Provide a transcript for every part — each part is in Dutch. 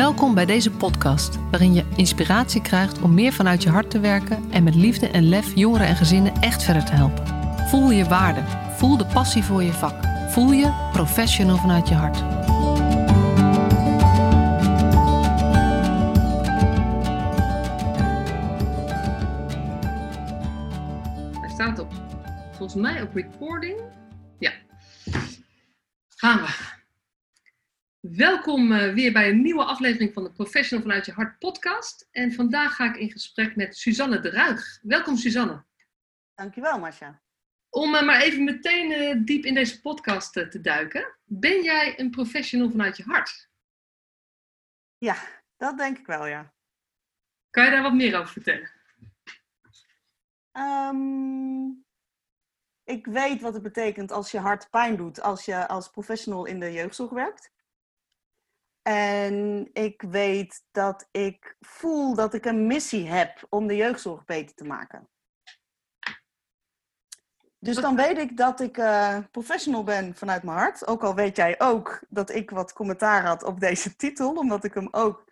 Welkom bij deze podcast, waarin je inspiratie krijgt om meer vanuit je hart te werken en met liefde en lef jongeren en gezinnen echt verder te helpen. Voel je waarde, voel de passie voor je vak, voel je professional vanuit je hart. Hij staat op, volgens mij op recording. Ja, gaan we. Welkom uh, weer bij een nieuwe aflevering van de Professional vanuit je hart podcast. En vandaag ga ik in gesprek met Suzanne de Ruig. Welkom Suzanne. Dankjewel Marcia. Om uh, maar even meteen uh, diep in deze podcast te duiken. Ben jij een professional vanuit je hart? Ja, dat denk ik wel, ja. Kan je daar wat meer over vertellen? Um, ik weet wat het betekent als je hart pijn doet als je als professional in de jeugdzorg werkt. En ik weet dat ik voel dat ik een missie heb om de jeugdzorg beter te maken. Dus dan weet ik dat ik uh, professional ben vanuit mijn hart. Ook al weet jij ook dat ik wat commentaar had op deze titel, omdat ik hem ook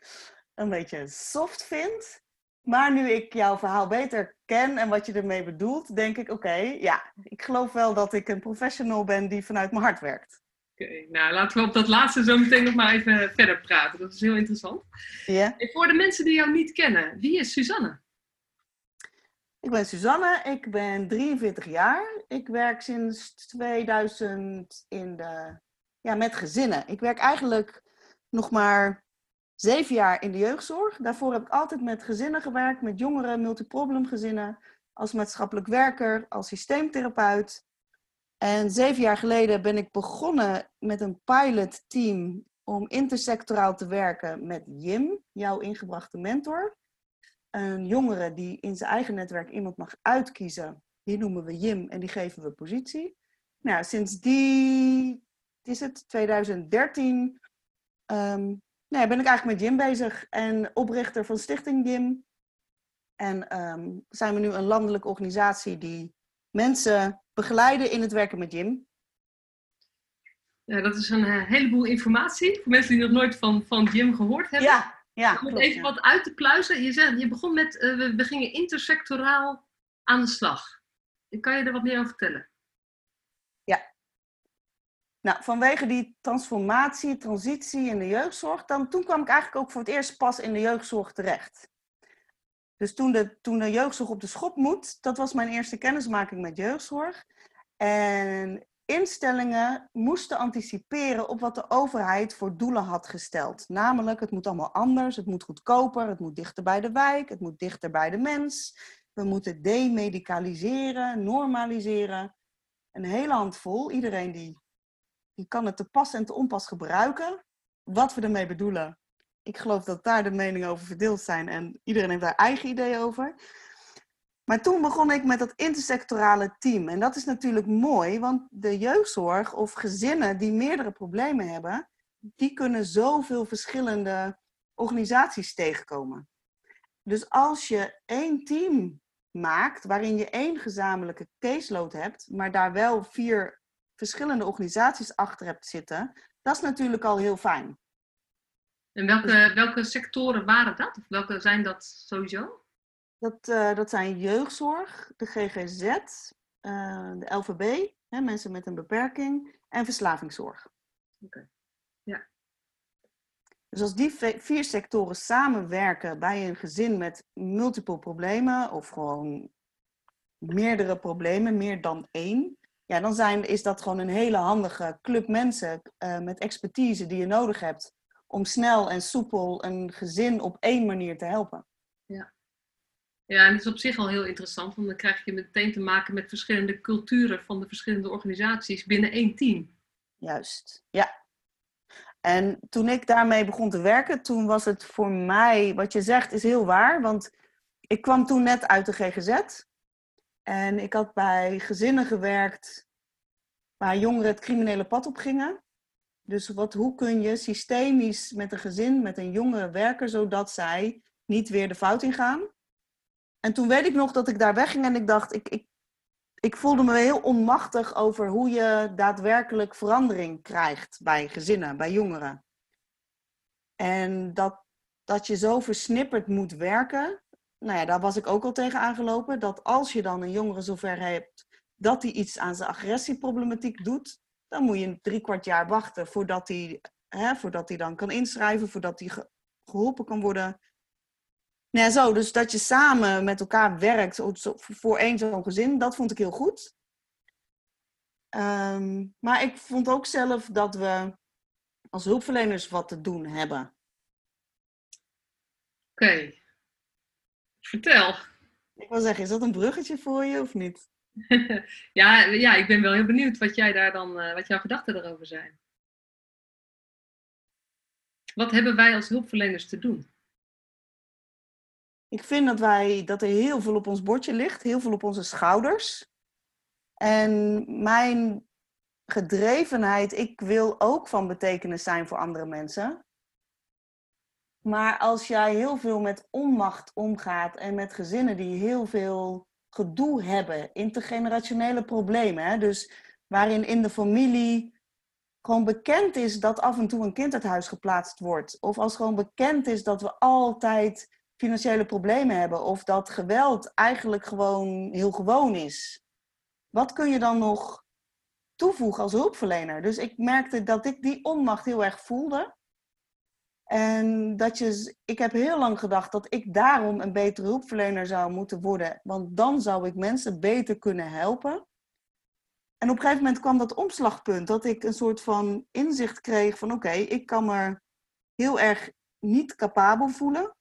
een beetje soft vind. Maar nu ik jouw verhaal beter ken en wat je ermee bedoelt, denk ik: oké, okay, ja, ik geloof wel dat ik een professional ben die vanuit mijn hart werkt. Oké, nou laten we op dat laatste zo meteen nog maar even verder praten. Dat is heel interessant. Ja. En voor de mensen die jou niet kennen, wie is Suzanne? Ik ben Suzanne, ik ben 43 jaar. Ik werk sinds 2000 in de, ja, met gezinnen. Ik werk eigenlijk nog maar zeven jaar in de jeugdzorg. Daarvoor heb ik altijd met gezinnen gewerkt, met jongeren, multiproblemgezinnen, als maatschappelijk werker, als systeemtherapeut. En zeven jaar geleden ben ik begonnen met een pilotteam om intersectoraal te werken met Jim, jouw ingebrachte mentor. Een jongere die in zijn eigen netwerk iemand mag uitkiezen. Die noemen we Jim en die geven we positie. Nou, sinds die, is het, 2013, um, nee, ben ik eigenlijk met Jim bezig en oprichter van Stichting Jim. En um, zijn we nu een landelijke organisatie die mensen begeleiden in het werken met Jim. Ja, dat is een uh, heleboel informatie voor mensen die nog nooit van, van Jim gehoord hebben. Ja, ja. Om even wat uit te pluizen. Je, zei, je begon met, uh, we, we gingen intersectoraal aan de slag. Kan je er wat meer over vertellen? Ja. Nou, vanwege die transformatie, transitie in de jeugdzorg, dan, toen kwam ik eigenlijk ook voor het eerst pas in de jeugdzorg terecht. Dus toen de, toen de jeugdzorg op de schop moet, dat was mijn eerste kennismaking met jeugdzorg. En instellingen moesten anticiperen op wat de overheid voor doelen had gesteld. Namelijk, het moet allemaal anders, het moet goedkoper, het moet dichter bij de wijk, het moet dichter bij de mens. We moeten demedicaliseren, normaliseren. Een hele handvol. Iedereen die, die kan het te pas en te onpas gebruiken. Wat we ermee bedoelen, ik geloof dat daar de meningen over verdeeld zijn en iedereen heeft daar eigen ideeën over. Maar toen begon ik met dat intersectorale team. En dat is natuurlijk mooi, want de jeugdzorg of gezinnen die meerdere problemen hebben, die kunnen zoveel verschillende organisaties tegenkomen. Dus als je één team maakt waarin je één gezamenlijke caseload hebt, maar daar wel vier verschillende organisaties achter hebt zitten, dat is natuurlijk al heel fijn. En welke, welke sectoren waren dat? Of welke zijn dat sowieso? Dat, uh, dat zijn jeugdzorg, de GGZ, uh, de LVB, hè, mensen met een beperking, en verslavingszorg. Oké, okay. ja. Dus als die vier sectoren samenwerken bij een gezin met multiple problemen, of gewoon meerdere problemen, meer dan één, ja, dan zijn, is dat gewoon een hele handige club mensen uh, met expertise die je nodig hebt om snel en soepel een gezin op één manier te helpen. Ja. Ja, en dat is op zich al heel interessant, want dan krijg je meteen te maken met verschillende culturen van de verschillende organisaties binnen één team. Juist, ja. En toen ik daarmee begon te werken, toen was het voor mij, wat je zegt is heel waar, want ik kwam toen net uit de GGZ en ik had bij gezinnen gewerkt waar jongeren het criminele pad op gingen. Dus wat, hoe kun je systemisch met een gezin, met een jongere werken, zodat zij niet weer de fout ingaan? En toen weet ik nog dat ik daar wegging en ik dacht, ik, ik, ik voelde me heel onmachtig over hoe je daadwerkelijk verandering krijgt bij gezinnen, bij jongeren. En dat, dat je zo versnipperd moet werken, nou ja, daar was ik ook al tegen aangelopen. Dat als je dan een jongere zover hebt dat hij iets aan zijn agressieproblematiek doet, dan moet je drie kwart jaar wachten voordat hij, hè, voordat hij dan kan inschrijven, voordat hij geholpen kan worden. Nou ja, zo, dus dat je samen met elkaar werkt voor één zo'n gezin, dat vond ik heel goed. Ehm, maar ik vond ook zelf dat we als hulpverleners wat te doen hebben. Oké. Vertel. Ik wil zeggen, is dat een bruggetje voor je of niet? ja, ja, ik ben wel heel benieuwd wat jij daar dan, uh, wat jouw gedachten erover zijn. Wat hebben wij als hulpverleners te doen? Ik vind dat wij dat er heel veel op ons bordje ligt, heel veel op onze schouders. En mijn gedrevenheid, ik wil ook van betekenis zijn voor andere mensen. Maar als jij heel veel met onmacht omgaat en met gezinnen die heel veel gedoe hebben, intergenerationele problemen, hè, dus waarin in de familie gewoon bekend is dat af en toe een kind uit huis geplaatst wordt, of als gewoon bekend is dat we altijd financiële problemen hebben, of dat geweld eigenlijk gewoon heel gewoon is. Wat kun je dan nog toevoegen als hulpverlener? Dus ik merkte dat ik die onmacht heel erg voelde. En dat je, ik heb heel lang gedacht dat ik daarom een betere hulpverlener zou moeten worden. Want dan zou ik mensen beter kunnen helpen. En op een gegeven moment kwam dat omslagpunt. Dat ik een soort van inzicht kreeg van oké, ik kan me heel erg niet capabel voelen.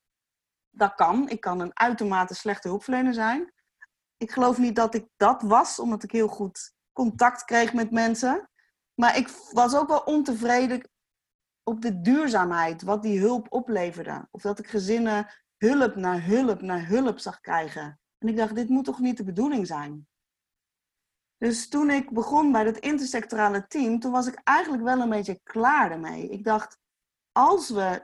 Dat kan. Ik kan een uitermate slechte hulpverlener zijn. Ik geloof niet dat ik dat was, omdat ik heel goed contact kreeg met mensen. Maar ik was ook wel ontevreden op de duurzaamheid, wat die hulp opleverde. Of dat ik gezinnen hulp naar hulp naar hulp zag krijgen. En ik dacht, dit moet toch niet de bedoeling zijn? Dus toen ik begon bij het intersectorale team, toen was ik eigenlijk wel een beetje klaar ermee. Ik dacht, als we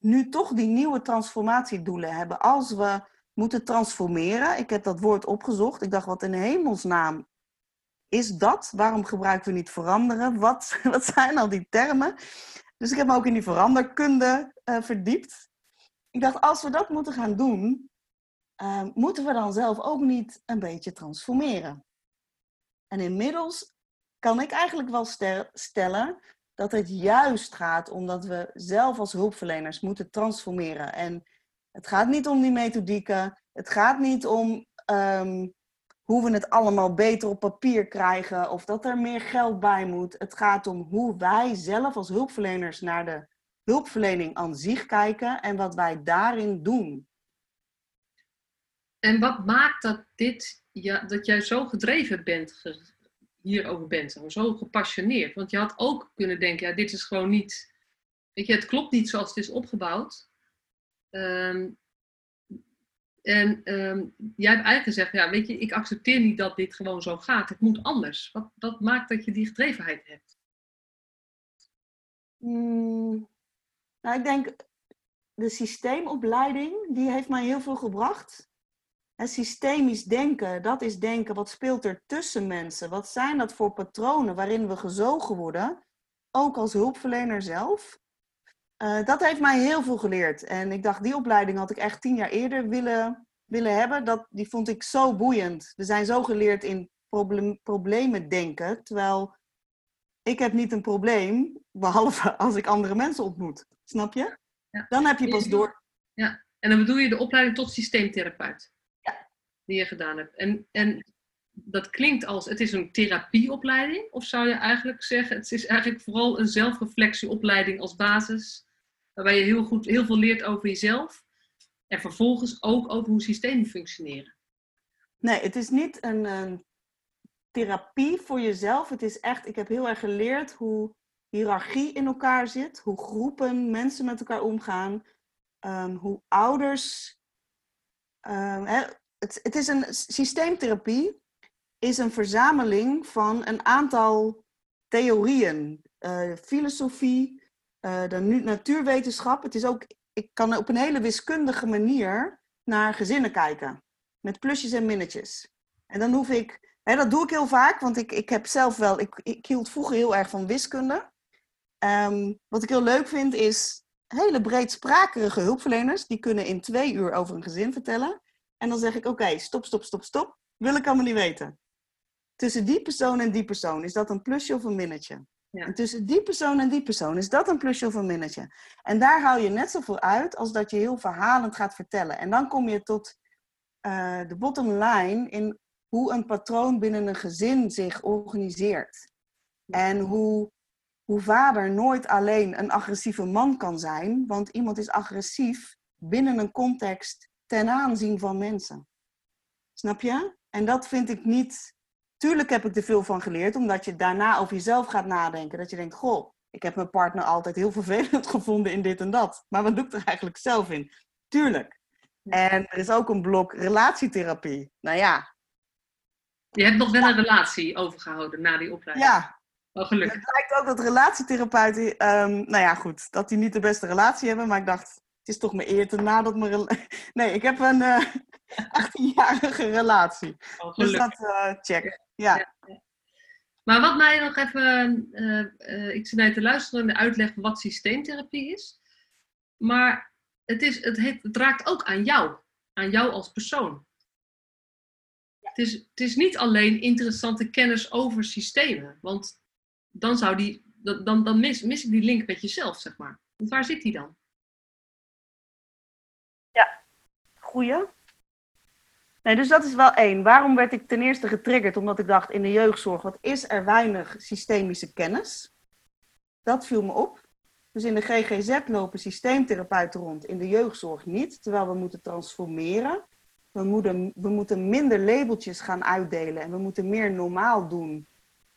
nu toch die nieuwe transformatiedoelen hebben, als we moeten transformeren, ik heb dat woord opgezocht, ik dacht, wat in hemelsnaam is dat? Waarom gebruiken we niet veranderen? Wat, wat zijn al die termen? Dus ik heb me ook in die veranderkunde uh, verdiept. Ik dacht, als we dat moeten gaan doen, uh, moeten we dan zelf ook niet een beetje transformeren? En inmiddels kan ik eigenlijk wel stellen dat het juist gaat omdat we zelf als hulpverleners moeten transformeren. En het gaat niet om die methodieken, het gaat niet om um, hoe we het allemaal beter op papier krijgen of dat er meer geld bij moet. Het gaat om hoe wij zelf als hulpverleners naar de hulpverlening aan zich kijken en wat wij daarin doen. En wat maakt dat, dit, ja, dat jij zo gedreven bent, hierover bent, zo gepassioneerd? Want je had ook kunnen denken, ja, dit is gewoon niet, weet je, het klopt niet zoals het is opgebouwd. Um, en um, jij hebt eigenlijk gezegd, ja, weet je, ik accepteer niet dat dit gewoon zo gaat. Het moet anders. Wat, wat maakt dat je die gedrevenheid hebt? Hmm, nou, ik denk, de systeemopleiding, die heeft mij heel veel gebracht. En systemisch denken, dat is denken, wat speelt er tussen mensen? Wat zijn dat voor patronen waarin we gezogen worden? Ook als hulpverlener zelf. Uh, dat heeft mij heel veel geleerd. En ik dacht, die opleiding had ik echt tien jaar eerder willen, willen hebben. Dat, die vond ik zo boeiend. We zijn zo geleerd in problem, problemen denken. Terwijl ik heb niet een probleem, behalve als ik andere mensen ontmoet. Snap je? Ja. Dan heb je pas door. Ja, en dan bedoel je de opleiding tot systeemtherapeut. Ja. Die je gedaan hebt. En, en dat klinkt als, het is een therapieopleiding? Of zou je eigenlijk zeggen, het is eigenlijk vooral een zelfreflectieopleiding als basis waarbij je heel, goed, heel veel leert over jezelf. En vervolgens ook over hoe systemen functioneren. Nee, het is niet een, therapie voor jezelf. Het is echt, ik heb heel erg geleerd hoe hiërarchie in elkaar zit. Hoe groepen mensen met elkaar omgaan. Um, hoe ouders. Um, het, het is een systeemtherapie is een verzameling van een aantal theorieën. Uh, filosofie, uh, de natuurwetenschap. Het is ook, ik kan op een hele wiskundige manier naar gezinnen kijken. Met plusjes en minnetjes. En dan hoef ik, hè, dat doe ik heel vaak, want ik, ik heb zelf wel, ik, ik hield vroeger heel erg van wiskunde. Um, wat ik heel leuk vind is hele breedsprakerige hulpverleners, die kunnen in twee uur over een gezin vertellen. En dan zeg ik, oké, stop, stop, stop, stop. Wil ik allemaal niet weten. Tussen die persoon en die persoon, is dat een plusje of een minnetje? Ja. En tussen die persoon en die persoon, is dat een plusje of een minnetje? En daar haal je net zoveel uit als dat je heel verhalend gaat vertellen. En dan kom je tot eh, de bottom line in hoe een patroon binnen een gezin zich organiseert. En hoe, hoe vader nooit alleen een agressieve man kan zijn, want iemand is agressief binnen een context ten aanzien van mensen. Snap je? En dat vind ik niet. Tuurlijk heb ik er veel van geleerd, omdat je daarna over jezelf gaat nadenken. Dat je denkt: Goh, ik heb mijn partner altijd heel vervelend gevonden in dit en dat. Maar wat doe ik er eigenlijk zelf in? Tuurlijk. En er is ook een blok relatietherapie. Nou ja, Je hebt nog wel een relatie overgehouden na die opleiding. ja, Oh, gelukkig. Het lijkt ook dat relatietherapeuten, ehm, nou ja, goed, dat die niet de beste relatie hebben. Maar ik dacht, het is toch mijn eer te nadat mijn rela- Nee, ik heb een eh 18-jarige relatie. Oh, Dus gelukkig. dat eh, check. Ja. Maar wat mij nog even, eh, eh, ik zit naar je te luisteren en de uitleg wat systeemtherapie is. Maar het, is, het, heet- het raakt ook aan jou, aan jou als persoon. Het, is, het is niet alleen interessante kennis over systemen, want dan, zou die, dan, dan, mis, mis ik die link met jezelf, zeg maar. Want waar zit die dan? Goeie. Nee, dus dat is wel één. Waarom werd ik ten eerste getriggerd? Omdat ik dacht, in de jeugdzorg, wat is er weinig systemische kennis? Dat viel me op. Dus in de GGZ lopen systeemtherapeuten rond, in de jeugdzorg niet. Terwijl we moeten transformeren. We moeten, we moeten minder labeltjes gaan uitdelen en we moeten meer normaal doen.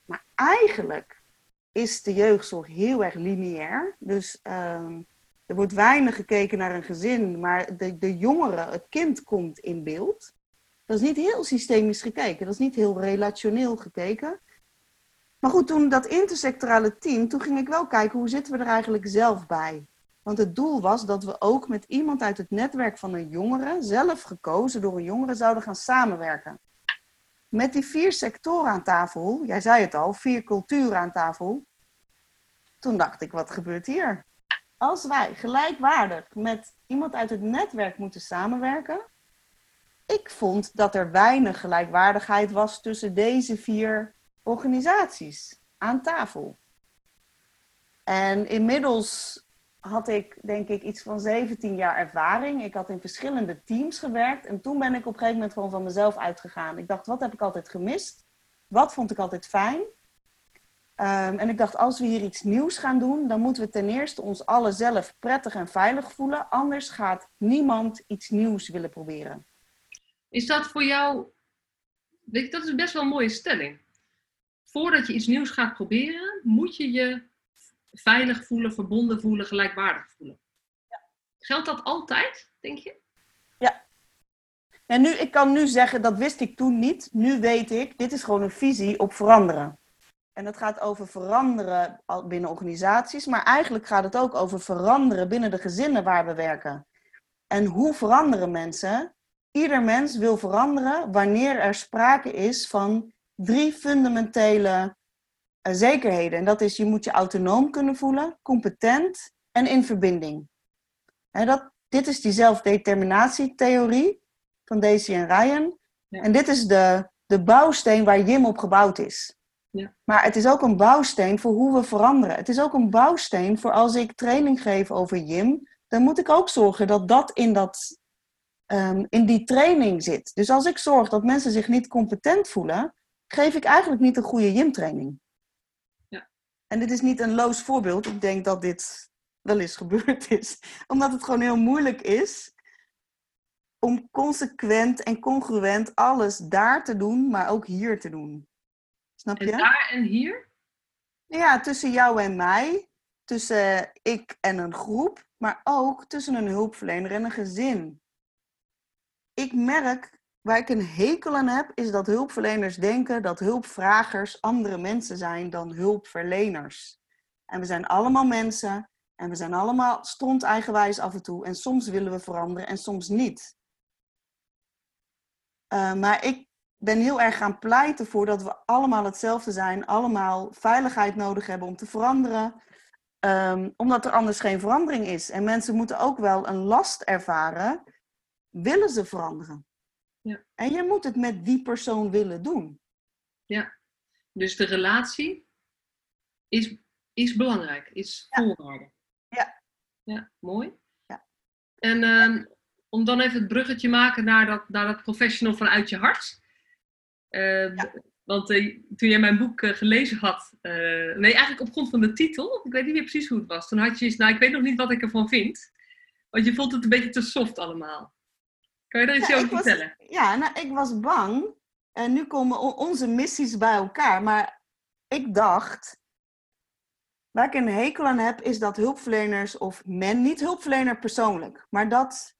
Maar eigenlijk is de jeugdzorg heel erg lineair. Dus ehm, er wordt weinig gekeken naar een gezin, maar de, de jongere, het kind komt in beeld. Dat is niet heel systemisch gekeken, dat is niet heel relationeel gekeken. Maar goed, toen dat intersectorale team, toen ging ik wel kijken hoe zitten we er eigenlijk zelf bij. Want het doel was dat we ook met iemand uit het netwerk van een jongere, zelf gekozen door een jongere, zouden gaan samenwerken. Met die vier sectoren aan tafel, jij zei het al, vier culturen aan tafel. Toen dacht ik, wat gebeurt hier? Als wij gelijkwaardig met iemand uit het netwerk moeten samenwerken, ik vond dat er weinig gelijkwaardigheid was tussen deze vier organisaties aan tafel. En inmiddels had ik, denk ik, iets van 17 jaar ervaring. Ik had in verschillende teams gewerkt. En toen ben ik op een gegeven moment gewoon van mezelf uitgegaan. Ik dacht, wat heb ik altijd gemist? Wat vond ik altijd fijn? Ehm, en ik dacht, als we hier iets nieuws gaan doen, dan moeten we ten eerste ons allen zelf prettig en veilig voelen. Anders gaat niemand iets nieuws willen proberen. Is dat voor jou, weet je, dat is best wel een mooie stelling. Voordat je iets nieuws gaat proberen, moet je je veilig voelen, verbonden voelen, gelijkwaardig voelen. Geldt dat altijd, denk je? En nu, ik kan nu zeggen, dat wist ik toen niet. Nu weet ik, dit is gewoon een visie op veranderen. En het gaat over veranderen binnen organisaties, maar eigenlijk gaat het ook over veranderen binnen de gezinnen waar we werken. En hoe veranderen mensen? Ieder mens wil veranderen wanneer er sprake is van drie fundamentele eh, zekerheden. En dat is, je moet je autonoom kunnen voelen, competent en in verbinding. En dat, dit is die zelfdeterminatietheorie van Daisy en Ryan. Ja. En dit is de, de bouwsteen waar Jim op gebouwd is. Ja. Maar het is ook een bouwsteen voor hoe we veranderen. Het is ook een bouwsteen voor als ik training geef over Jim, dan moet ik ook zorgen dat dat in, dat, ehm, in die training zit. Dus als ik zorg dat mensen zich niet competent voelen, geef ik eigenlijk niet een goede Jim-training. Ja. En dit is niet een loos voorbeeld. Ik denk dat dit wel eens gebeurd is. Omdat het gewoon heel moeilijk is om consequent en congruent alles daar te doen, maar ook hier te doen. Snap En je? daar en hier? Ja, tussen jou en mij, tussen ik en een groep, maar ook tussen een hulpverlener en een gezin. Ik merk, waar ik een hekel aan heb, is dat hulpverleners denken dat hulpvragers andere mensen zijn dan hulpverleners. En we zijn allemaal mensen en we zijn allemaal stond eigenwijs af en toe en soms willen we veranderen en soms niet. Uh, maar ik ben heel erg gaan pleiten voor dat we allemaal hetzelfde zijn, allemaal veiligheid nodig hebben om te veranderen. Ehm, omdat er anders geen verandering is. En mensen moeten ook wel een last ervaren, willen ze veranderen. Ja. En je moet het met die persoon willen doen. Ja, dus de relatie is, is belangrijk, is Ja. voorwaarde. Ja. Ja, mooi. Ja. En ehm, om dan even het bruggetje maken naar dat, naar dat professional vanuit je hart. Eh, Ja. Want eh, toen jij mijn boek eh, gelezen had, eh, nee, eigenlijk op grond van de titel, ik weet niet meer precies hoe het was. Toen had je nou, ik weet nog niet wat ik ervan vind. Want je vond het een beetje te soft allemaal. Kan je daar iets Ja, over ik was- vertellen? Ja, nou, ik was bang. En nu komen onze missies bij elkaar. Maar ik dacht, waar ik een hekel aan heb, is dat hulpverleners of men, niet hulpverlener persoonlijk, maar dat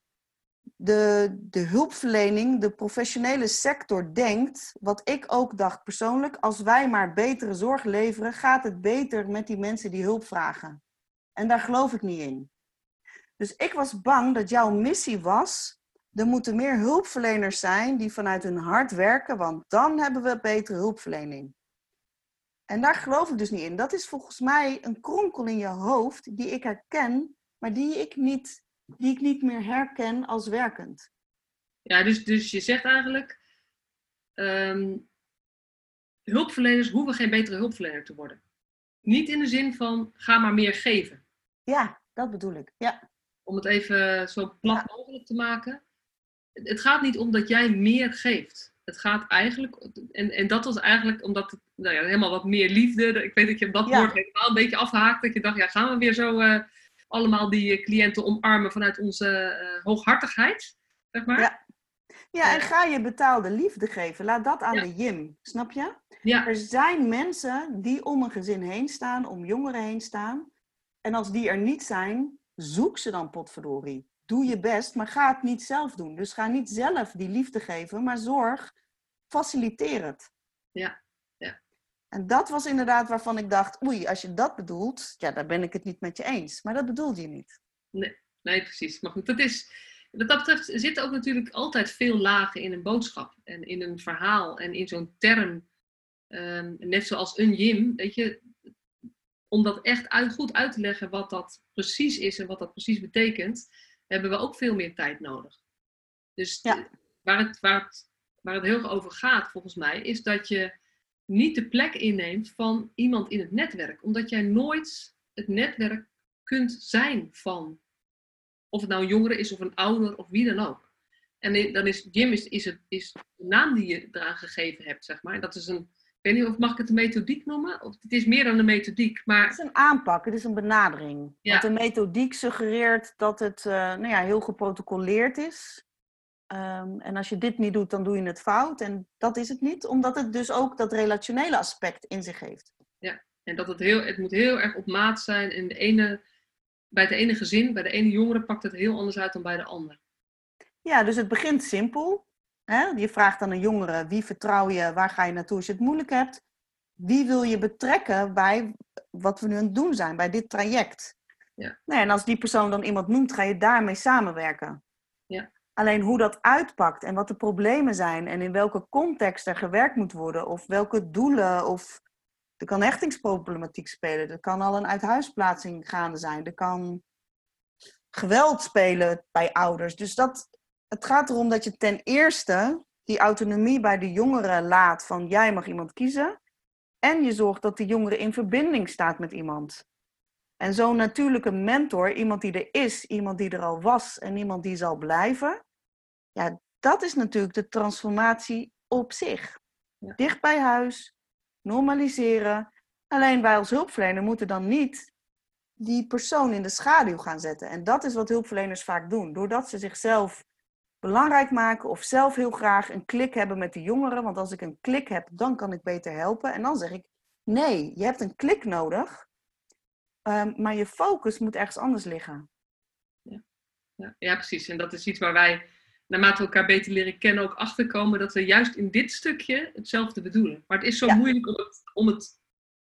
de, de hulpverlening, de professionele sector denkt, wat ik ook dacht persoonlijk, als wij maar betere zorg leveren, gaat het beter met die mensen die hulp vragen. En daar geloof ik niet in. Dus ik was bang dat jouw missie was, er moeten meer hulpverleners zijn die vanuit hun hart werken, want dan hebben we betere hulpverlening. En daar geloof ik dus niet in. Dat is volgens mij een kronkel in je hoofd die ik herken, maar die ik niet, die ik niet meer herken als werkend. Ja, dus, dus je zegt eigenlijk, ehm, hulpverleners hoeven geen betere hulpverlener te worden. Niet in de zin van, ga maar meer geven. Ja, dat bedoel ik. Ja, Om het even zo plat mogelijk te maken. Het gaat niet om dat jij meer geeft. Het gaat eigenlijk, en, en dat was eigenlijk omdat het nou ja, helemaal wat meer liefde. Ik weet dat je op dat Ja. woord helemaal een beetje afgehaakt. Dat je dacht, ja, gaan we weer zo eh, allemaal die eh, cliënten omarmen vanuit onze eh, hooghartigheid, zeg maar. Ja. ja, en ga je betaalde liefde geven. Laat dat aan de Jim, snap je? Ja, Er zijn mensen die om een gezin heen staan, om jongeren heen staan. En als die er niet zijn, zoek ze dan potverdorie. Doe je best, maar ga het niet zelf doen. Dus ga niet zelf die liefde geven, maar zorg, faciliteer het. Ja, ja. En dat was inderdaad waarvan ik dacht, oei, als je dat bedoelt, ja, dan ben ik het niet met je eens. Maar dat bedoelde je niet. Nee, precies. Maar goed, dat is, wat dat betreft zitten ook natuurlijk altijd veel lagen in een boodschap en in een verhaal en in zo'n term. Ehm, net zoals een Jim, weet je, om dat echt uit, goed uit te leggen wat dat precies is en wat dat precies betekent, hebben we ook veel meer tijd nodig. Dus Ja. waar, het, waar, het, waar het heel erg over gaat, volgens mij, is dat je niet de plek inneemt van iemand in het netwerk, omdat jij nooit het netwerk kunt zijn van of het nou een jongere is of een ouder of wie dan ook. En dan is Jim is, is, het, is de naam die je eraan gegeven hebt, zeg maar. En dat is een, ik weet niet of mag ik het een methodiek noemen? Of het is meer dan een methodiek, maar Het is een aanpak, het is een benadering. Ja. Want de methodiek suggereert dat het eh, nou ja, heel geprotocoleerd is. Ehm, en als je dit niet doet, dan doe je het fout. En dat is het niet, omdat het dus ook dat relationele aspect in zich heeft. en dat het, heel, het moet heel erg op maat zijn. En de ene, bij het ene gezin, bij de ene jongere pakt het heel anders uit dan bij de ander. Ja, dus het begint simpel. Hè? Je vraagt aan een jongere, wie vertrouw je, waar ga je naartoe als je het moeilijk hebt? Wie wil je betrekken bij wat we nu aan het doen zijn, bij dit traject? Ja. Nou, en als die persoon dan iemand noemt, ga je daarmee samenwerken. Ja. Alleen hoe dat uitpakt en wat de problemen zijn en in welke context er gewerkt moet worden, of welke doelen, of er kan hechtingsproblematiek spelen, er kan al een uithuisplaatsing gaande zijn, er kan geweld spelen bij ouders. Dus dat, het gaat erom dat je ten eerste die autonomie bij de jongeren laat van jij mag iemand kiezen. En je zorgt dat de jongere in verbinding staat met iemand. En zo'n natuurlijke mentor, iemand die er is, iemand die er al was en iemand die zal blijven. Ja, dat is natuurlijk de transformatie op zich. Ja. Dicht bij huis, normaliseren. Alleen wij als hulpverlener moeten dan niet die persoon in de schaduw gaan zetten. En dat is wat hulpverleners vaak doen. Doordat ze zichzelf belangrijk maken of zelf heel graag een klik hebben met de jongeren. Want als ik een klik heb, dan kan ik beter helpen. En dan zeg ik, nee, je hebt een klik nodig. ehm, maar je focus moet ergens anders liggen. Ja, ja, precies. En dat is iets waar wij, naarmate we elkaar beter leren kennen, ook achterkomen dat we juist in dit stukje hetzelfde bedoelen. Maar het is zo Ja. moeilijk om het, om het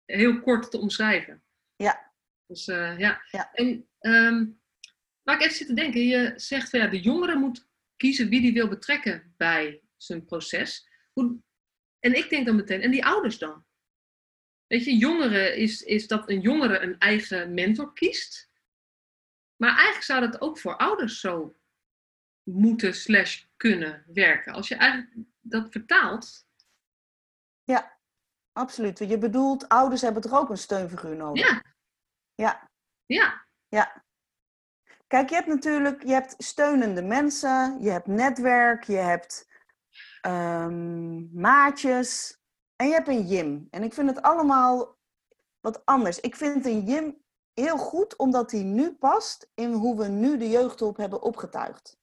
heel kort te omschrijven. Ja. Dus eh, ja. Ja. En ehm, waar ik even zit te denken, je zegt van ja, de jongere moet kiezen wie die wil betrekken bij zijn proces. Hoe, en ik denk dan meteen, en die ouders dan? Weet je, jongeren is, is dat een jongere een eigen mentor kiest. Maar eigenlijk zou dat ook voor ouders zo moeten slash kunnen werken. Als je eigenlijk dat vertaalt. Ja, absoluut. Je bedoelt, ouders hebben toch ook een steunfiguur nodig? Ja. Ja. Ja. Ja. Kijk, je hebt natuurlijk je hebt steunende mensen, je hebt netwerk, je hebt ehm, maatjes en je hebt een gym. En ik vind het allemaal wat anders. Ik vind een gym heel goed omdat die nu past in hoe we nu de jeugdhulp hebben opgetuigd.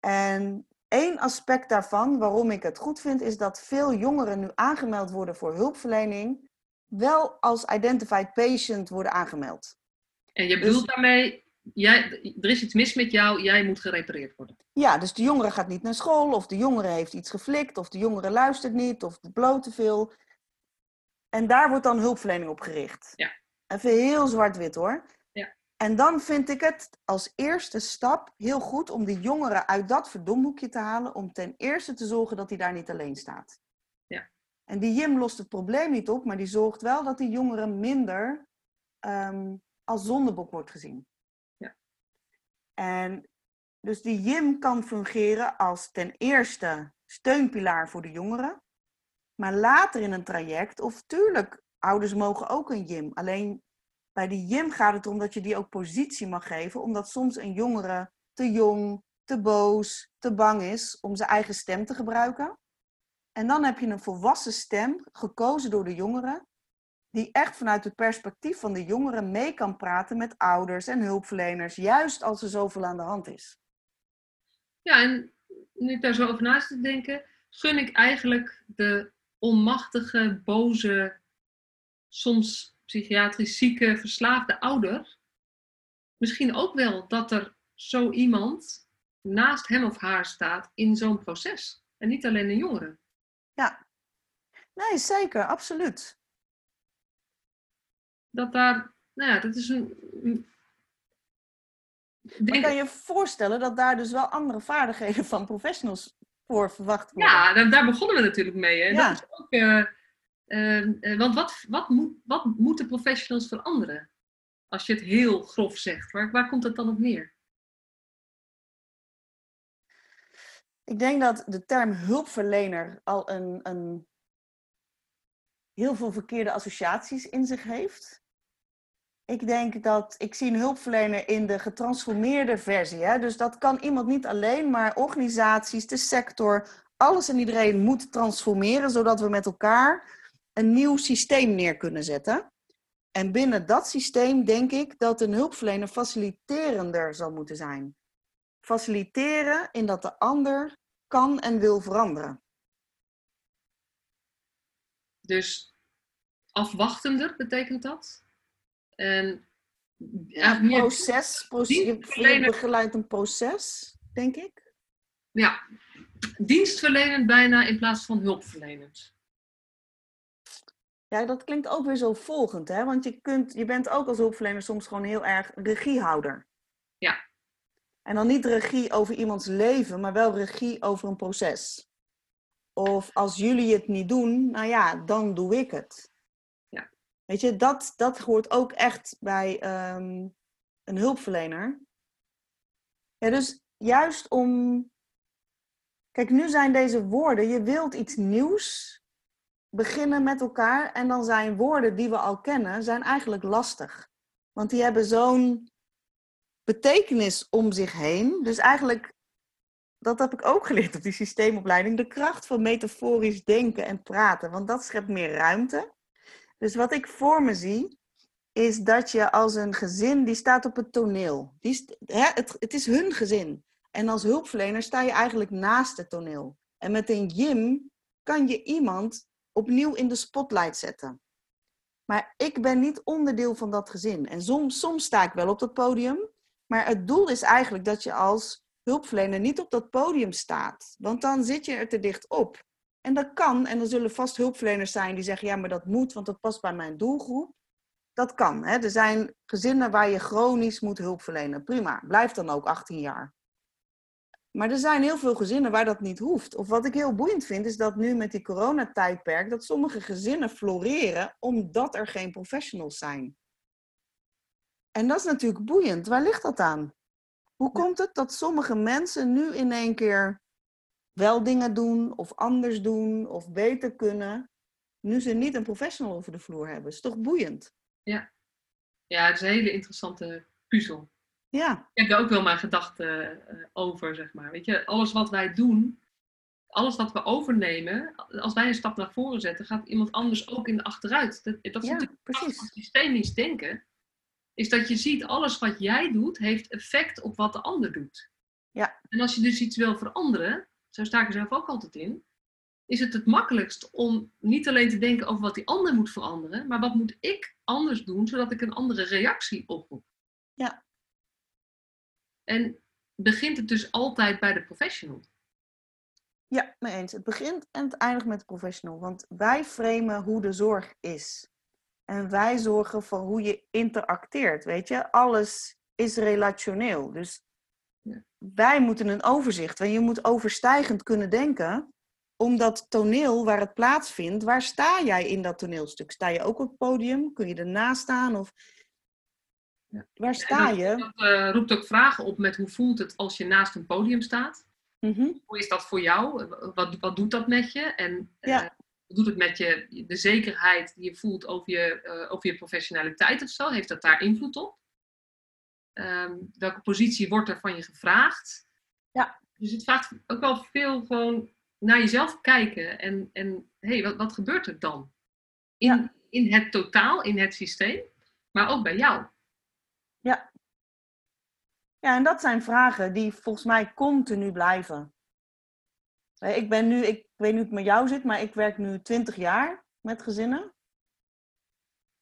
En één aspect daarvan, waarom ik het goed vind, is dat veel jongeren nu aangemeld worden voor hulpverlening, wel als identified patient worden aangemeld. En je Dus- bedoelt daarmee, jij, er is iets mis met jou, jij moet gerepareerd worden. Ja, dus de jongere gaat niet naar school, of de jongere heeft iets geflikt, of de jongere luistert niet, of bloot te veel. En daar wordt dan hulpverlening op gericht. Ja. Even heel zwart-wit hoor. Ja. En dan vind ik het als eerste stap heel goed om die jongere uit dat verdomhoekje te halen, om ten eerste te zorgen dat hij daar niet alleen staat. Ja. En die Jim lost het probleem niet op, maar die zorgt wel dat die jongere minder ehm, als zondebok wordt gezien. En dus die JIM kan fungeren als ten eerste steunpilaar voor de jongeren. Maar later in een traject, of tuurlijk, ouders mogen ook een JIM. Alleen bij die JIM gaat het erom dat je die ook positie mag geven. Omdat soms een jongere te jong, te boos, te bang is om zijn eigen stem te gebruiken. En dan heb je een volwassen stem, gekozen door de jongeren, die echt vanuit het perspectief van de jongeren mee kan praten met ouders en hulpverleners, juist als er zoveel aan de hand is. Ja, en nu ik daar zo over naast te denken, gun ik eigenlijk de onmachtige, boze, soms psychiatrisch zieke, verslaafde ouder misschien ook wel dat er zo iemand naast hem of haar staat in zo'n proces. En niet alleen een jongere. Ja, nee, zeker, absoluut. Dat daar, nou ja, dat is een. Maar denk- kan je voorstellen dat daar dus wel andere vaardigheden van professionals voor verwacht worden? Ja, daar, daar begonnen we natuurlijk mee. Hè? Ja. Dat is ook, eh, eh, eh, want wat, wat, moet, wat moeten professionals veranderen? Als je het heel grof zegt, waar, waar komt het dan op neer? Ik denk dat de term hulpverlener al een, een heel veel verkeerde associaties in zich heeft. Ik denk dat ik zie een hulpverlener in de getransformeerde versie. Hè? Dus dat kan iemand niet alleen, maar organisaties, de sector, alles en iedereen moet transformeren, zodat we met elkaar een nieuw systeem neer kunnen zetten. En binnen dat systeem denk ik dat een hulpverlener faciliterender zal moeten zijn. Faciliteren in dat de ander kan en wil veranderen. Dus afwachtender betekent dat. En Ja, meer, proces, je, begeleidt een proces, denk ik. ja, dienstverlenend bijna in plaats van hulpverlenend. Ja, dat klinkt ook weer zo volgend, hè? Want je, kunt, je bent ook als hulpverlener soms gewoon heel erg regiehouder. Ja. En dan niet regie over iemands leven, maar wel regie over een proces. Of als jullie het niet doen, nou ja, dan doe ik het. Ja. Weet je, dat, dat hoort ook echt bij ehm, een hulpverlener. Ja, dus juist om. Kijk, nu zijn deze woorden, je wilt iets nieuws beginnen met elkaar. En dan zijn woorden die we al kennen, zijn eigenlijk lastig. Want die hebben zo'n betekenis om zich heen. Dus eigenlijk, dat heb ik ook geleerd op die systeemopleiding, de kracht van metaforisch denken en praten. Want dat schept meer ruimte. Dus wat ik voor me zie, is dat je als een gezin, die staat op het toneel. Die, hè, het, het is hun gezin. En als hulpverlener sta je eigenlijk naast het toneel. En met een gym kan je iemand opnieuw in de spotlight zetten. Maar ik ben niet onderdeel van dat gezin. En soms, soms sta ik wel op dat podium. Maar het doel is eigenlijk dat je als hulpverlener niet op dat podium staat. Want dan zit je er te dicht op. En dat kan. En er zullen vast hulpverleners zijn die zeggen: ja, maar dat moet, want dat past bij mijn doelgroep. Dat kan. Hè? Er zijn gezinnen waar je chronisch moet hulp verlenen. Prima. Blijf dan ook 18 jaar. Maar er zijn heel veel gezinnen waar dat niet hoeft. Of wat ik heel boeiend vind, is dat nu met die coronatijdperk, dat sommige gezinnen floreren omdat er geen professionals zijn. En dat is natuurlijk boeiend. Waar ligt dat aan? Hoe komt het dat sommige mensen nu in één keer wel dingen doen, of anders doen, of beter kunnen, nu ze niet een professional over de vloer hebben? is toch boeiend? Ja. Ja, het is een hele interessante puzzel. Ja. Ik heb daar ook wel mijn gedachten uh, over, zeg maar. Weet je, alles wat wij doen, alles wat we overnemen, als wij een stap naar voren zetten, gaat iemand anders ook in de achteruit. Dat, dat is Ja, natuurlijk precies. systemisch denken. Is dat je ziet, alles wat jij doet, heeft effect op wat de ander doet. Ja. En als je dus iets wil veranderen, zo sta ik er zelf ook altijd in, is het het makkelijkst om niet alleen te denken over wat die ander moet veranderen, maar wat moet ik anders doen, zodat ik een andere reactie oproep. Ja. En begint het dus altijd bij de professional. Ja, mee eens. Het begint en het eindigt met de professional. Want wij framen hoe de zorg is. En wij zorgen voor hoe je interacteert. Weet je, alles is relationeel. Dus Ja. wij moeten een overzicht. Want je moet overstijgend kunnen denken. Om dat toneel waar het plaatsvindt, waar sta jij in dat toneelstuk? Sta je ook op het podium? Kun je ernaast staan? Of Ja. waar sta En je? Dat eh, roept ook vragen op met hoe voelt het als je naast een podium staat? Mhm. Hoe is dat voor jou? Wat, wat doet dat met je? En eh, Ja. wat doet het met je, de zekerheid die je voelt over je, eh, over je professionaliteit of zo? Heeft dat daar invloed op? Ehm, welke positie wordt er van je gevraagd? Ja. Dus het vraagt ook wel veel gewoon naar jezelf kijken en, en hey, wat, wat gebeurt er dan? In, Ja. in het totaal, in het systeem, maar ook bij jou. Ja, en dat zijn vragen die volgens mij continu blijven. Eh, Ik ben nu, ik weet niet hoe het met jou zit, maar ik werk nu 20 jaar met gezinnen.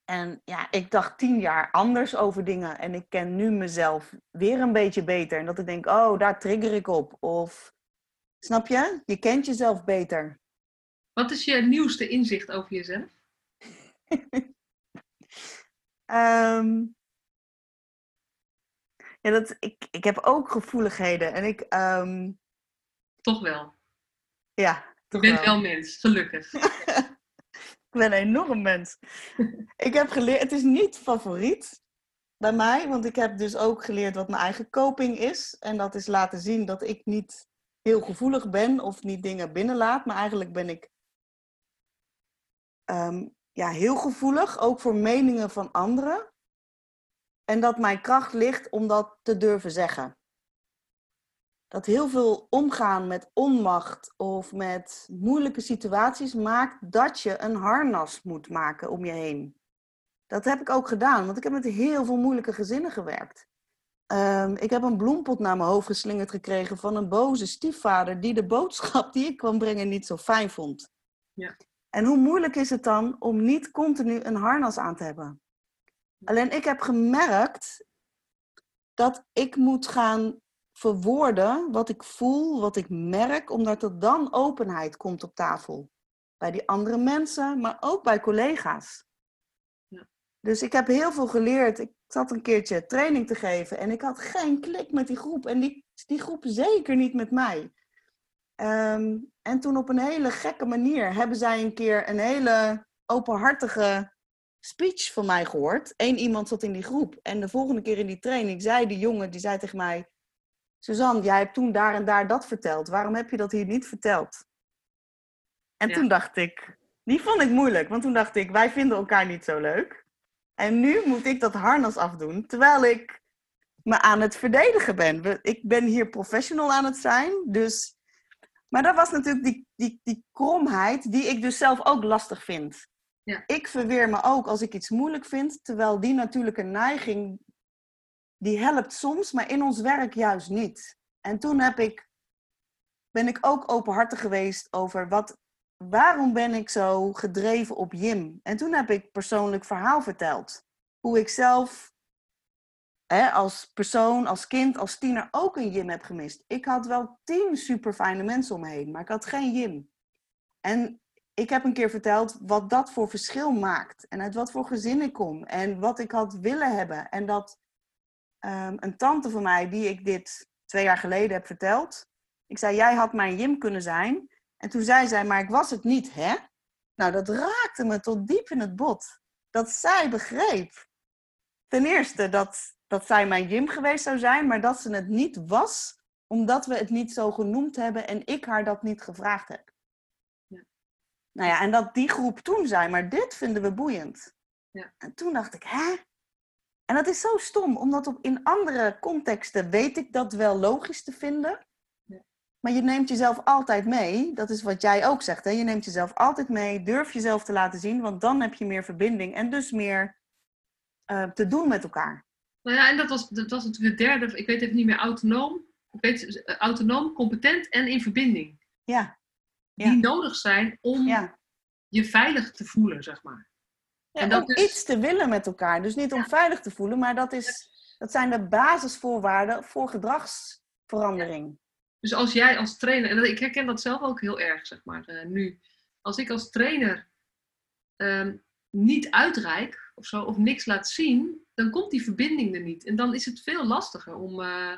En ja, ik dacht tien jaar anders over dingen. En ik ken nu mezelf weer een beetje beter. En dat ik denk, oh, daar trigger ik op. Of, snap je? Je kent jezelf beter. Wat is je nieuwste inzicht over jezelf? Ehm, ja, dat, ik, ik heb ook gevoeligheden. En ik, ehm, Toch wel. Ja, toch bent wel. wel mens, gelukkig. Ik ben een enorm mens. ik heb geleerd, het is niet favoriet bij mij, want ik heb dus ook geleerd wat mijn eigen coping is. En dat is laten zien dat ik niet heel gevoelig ben of niet dingen binnenlaat, maar eigenlijk ben ik ehm, ja, heel gevoelig, ook voor meningen van anderen. En dat mijn kracht ligt om dat te durven zeggen. Dat heel veel omgaan met onmacht of met moeilijke situaties maakt dat je een harnas moet maken om je heen. Dat heb ik ook gedaan, want ik heb met heel veel moeilijke gezinnen gewerkt. Ehm, ik heb een bloempot naar mijn hoofd geslingerd gekregen van een boze stiefvader die de boodschap die ik kwam brengen niet zo fijn vond. Ja. En hoe moeilijk is het dan om niet continu een harnas aan te hebben? Alleen ik heb gemerkt dat ik moet gaan verwoorden wat ik voel, wat ik merk, omdat er dan openheid komt op tafel. Bij die andere mensen, maar ook bij collega's. Ja. Dus ik heb heel veel geleerd. Ik zat een keertje training te geven en ik had geen klik met die groep. En die, die groep zeker niet met mij. Ehm, en toen op een hele gekke manier hebben zij een keer een hele openhartige speech van mij gehoord. Eén iemand zat in die groep. En de volgende keer in die training zei die jongen, die zei tegen mij... Suzanne, jij hebt toen daar en daar dat verteld. Waarom heb je dat hier niet verteld? En Ja. toen dacht ik, die vond ik moeilijk. Want toen dacht ik, wij vinden elkaar niet zo leuk. En nu moet ik dat harnas afdoen. Terwijl ik me aan het verdedigen ben. Ik ben hier professional aan het zijn. Dus... Maar dat was natuurlijk die, die, die kromheid die ik dus zelf ook lastig vind. Ja. Ik verweer me ook als ik iets moeilijk vind. Terwijl die natuurlijke neiging, die helpt soms, maar in ons werk juist niet. En toen heb ik, ben ik ook openhartig geweest over wat, waarom ben ik zo gedreven op Jim? En toen heb ik persoonlijk verhaal verteld. Hoe ik zelf hè, als persoon, als kind, als tiener ook een Jim heb gemist. Ik had wel tien super fijne mensen om me heen, maar ik had geen Jim. En ik heb een keer verteld wat dat voor verschil maakt. En uit wat voor gezin ik kom. En wat ik had willen hebben. En dat ehm, een tante van mij, die ik dit twee jaar geleden heb verteld, Ik zei, jij had mijn Jim kunnen zijn. En toen zei zij, maar ik was het niet, hè? Nou, dat raakte me tot diep in het bot. Dat zij begreep. Ten eerste dat, dat zij mijn Jim geweest zou zijn, maar dat ze het niet was, omdat we het niet zo genoemd hebben en ik haar dat niet gevraagd heb. Ja. Nou ja, en dat die groep toen zei, maar dit vinden we boeiend. Ja. En toen dacht ik, hè? En dat is zo stom, omdat op, in andere contexten weet ik dat wel logisch te vinden. Ja. Maar je neemt jezelf altijd mee. Dat is wat jij ook zegt. Hè? Je neemt jezelf altijd mee. Durf jezelf te laten zien, want dan heb je meer verbinding en dus meer eh, te doen met elkaar. Nou ja, en dat was, dat was natuurlijk het derde, ik weet even niet meer, autonoom. Ik weet, eh, autonoom, competent en in verbinding. Ja, Die Ja. nodig zijn om ja. je veilig te voelen, zeg maar. Ja, En dat om is- iets te willen met elkaar. Dus niet om veilig te voelen, maar dat, is, dat zijn de basisvoorwaarden voor gedragsverandering. Dus als jij als trainer, en ik herken dat zelf ook heel erg, zeg maar, eh, nu. Als ik als trainer ehm, niet uitreik of zo, of niks laat zien, dan komt die verbinding er niet. En dan is het veel lastiger om, eh,